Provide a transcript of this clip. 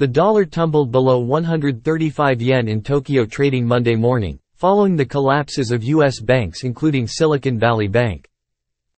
The dollar tumbled below 135 yen in Tokyo trading Monday morning, following the collapses of U.S. banks including Silicon Valley Bank.